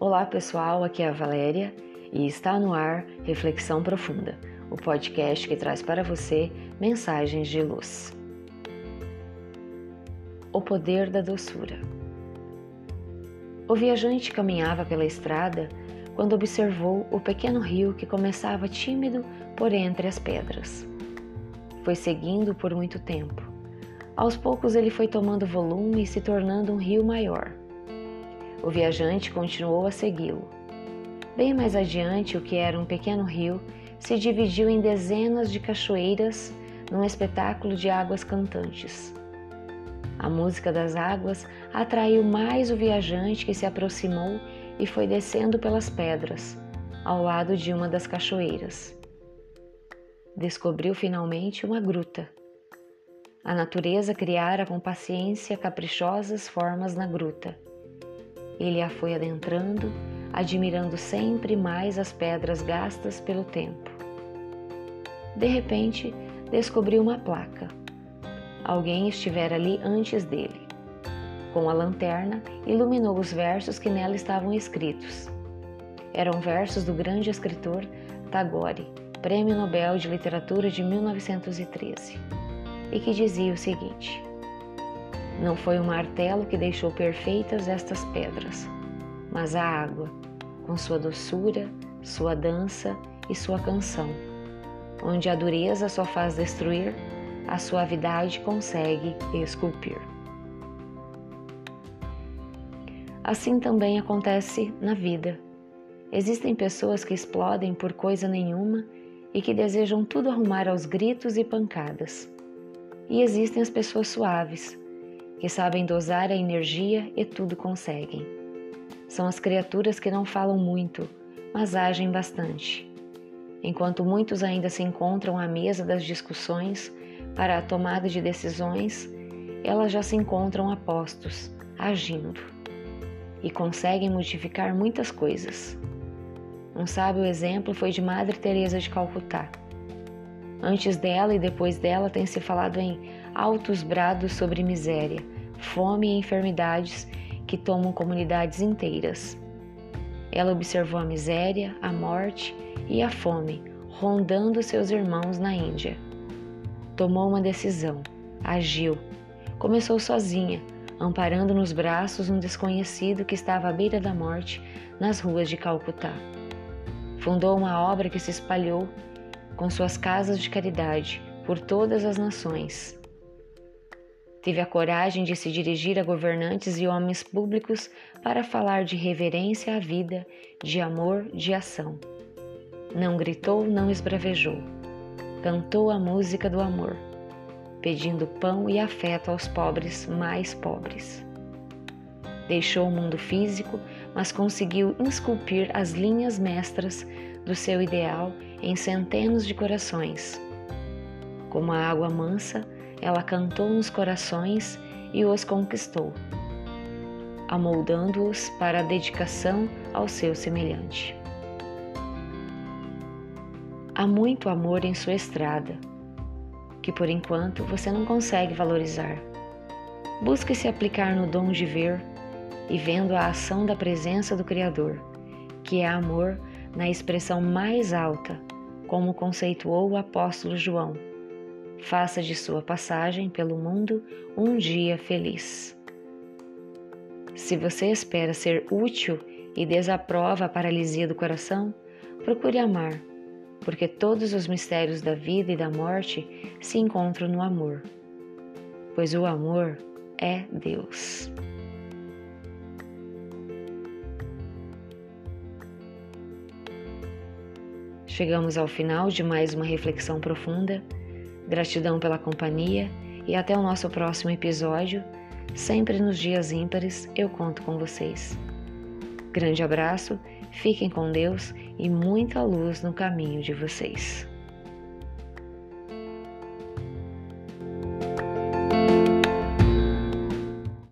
Olá pessoal, aqui é a Valéria e está no ar Reflexão Profunda, o podcast que traz para você mensagens de luz. O poder da doçura. O viajante caminhava pela estrada quando observou o pequeno rio que começava tímido por entre as pedras. Foi seguindo por muito tempo. Aos poucos ele foi tomando volume e se tornando um rio maior. O viajante continuou a segui-lo. Bem mais adiante, o que era um pequeno rio se dividiu em dezenas de cachoeiras num espetáculo de águas cantantes. A música das águas atraiu mais o viajante que se aproximou e foi descendo pelas pedras, ao lado de uma das cachoeiras. Descobriu finalmente uma gruta. A natureza criara com paciência caprichosas formas na gruta ele a foi adentrando, admirando sempre mais as pedras gastas pelo tempo. De repente, descobriu uma placa. Alguém estivera ali antes dele. Com a lanterna, iluminou os versos que nela estavam escritos. Eram versos do grande escritor Tagore, Prêmio Nobel de Literatura de 1913, e que dizia o seguinte: não foi o martelo que deixou perfeitas estas pedras, mas a água, com sua doçura, sua dança e sua canção. Onde a dureza só faz destruir, a suavidade consegue esculpir. Assim também acontece na vida. Existem pessoas que explodem por coisa nenhuma e que desejam tudo arrumar aos gritos e pancadas. E existem as pessoas suaves, que sabem dosar a energia e tudo conseguem. São as criaturas que não falam muito, mas agem bastante. Enquanto muitos ainda se encontram à mesa das discussões para a tomada de decisões, elas já se encontram a postos, agindo, e conseguem modificar muitas coisas. Um sábio exemplo foi de Madre Teresa de Calcutá. Antes dela e depois dela tem se falado em altos brados sobre miséria, fome e enfermidades que tomam comunidades inteiras. Ela observou a miséria, a morte e a fome rondando seus irmãos na Índia. Tomou uma decisão, agiu. Começou sozinha, amparando nos braços um desconhecido que estava à beira da morte nas ruas de Calcutá. Fundou uma obra que se espalhou com suas casas de caridade por todas as nações. Teve a coragem de se dirigir a governantes e homens públicos para falar de reverência à vida, de amor, de ação. Não gritou, não esbravejou. Cantou a música do amor, pedindo pão e afeto aos pobres mais pobres. Deixou o mundo físico, mas conseguiu esculpir as linhas mestras do seu ideal em centenas de corações. Como a água mansa, ela cantou nos corações e os conquistou, amoldando-os para a dedicação ao seu semelhante. Há muito amor em sua estrada, que por enquanto você não consegue valorizar. Busque se aplicar no dom de ver e vendo a ação da presença do Criador, que é amor na expressão mais alta, como conceituou o apóstolo João. Faça de sua passagem pelo mundo um dia feliz. Se você espera ser útil e desaprova a paralisia do coração, procure amar, porque todos os mistérios da vida e da morte se encontram no amor, pois o amor é Deus. Chegamos ao final de mais uma reflexão profunda. Gratidão pela companhia e até o nosso próximo episódio. Sempre nos dias ímpares eu conto com vocês. Grande abraço, fiquem com Deus e muita luz no caminho de vocês.